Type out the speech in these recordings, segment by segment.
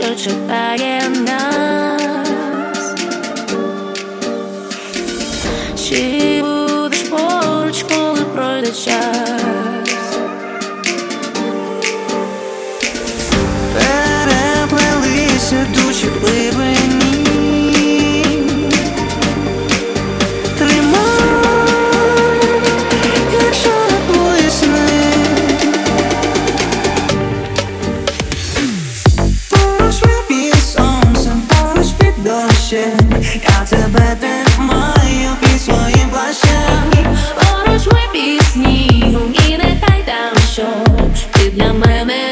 що читає нас, чи будеш поруч, коли пройде час? Для мене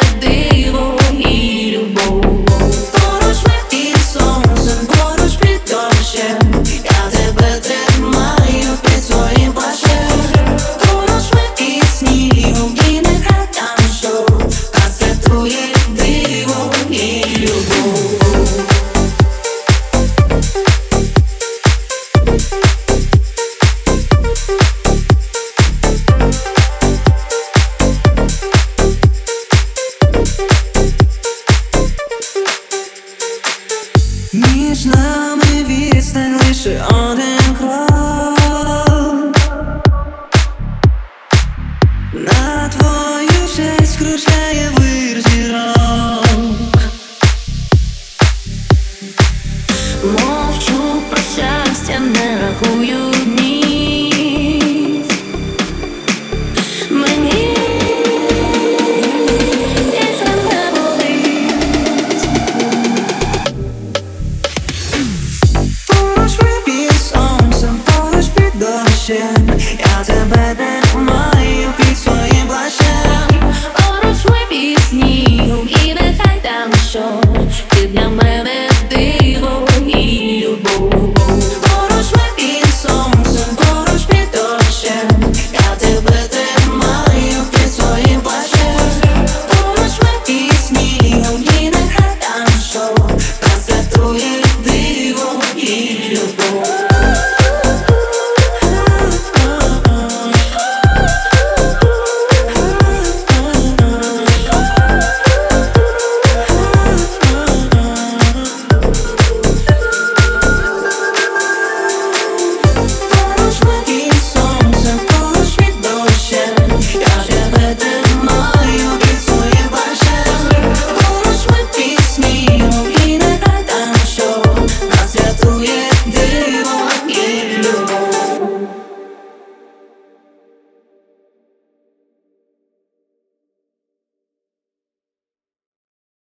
Між нами відстань лише один крок. На твою честь кружляє вир зірок. Мовчу про щастя, не рахую. Ooh.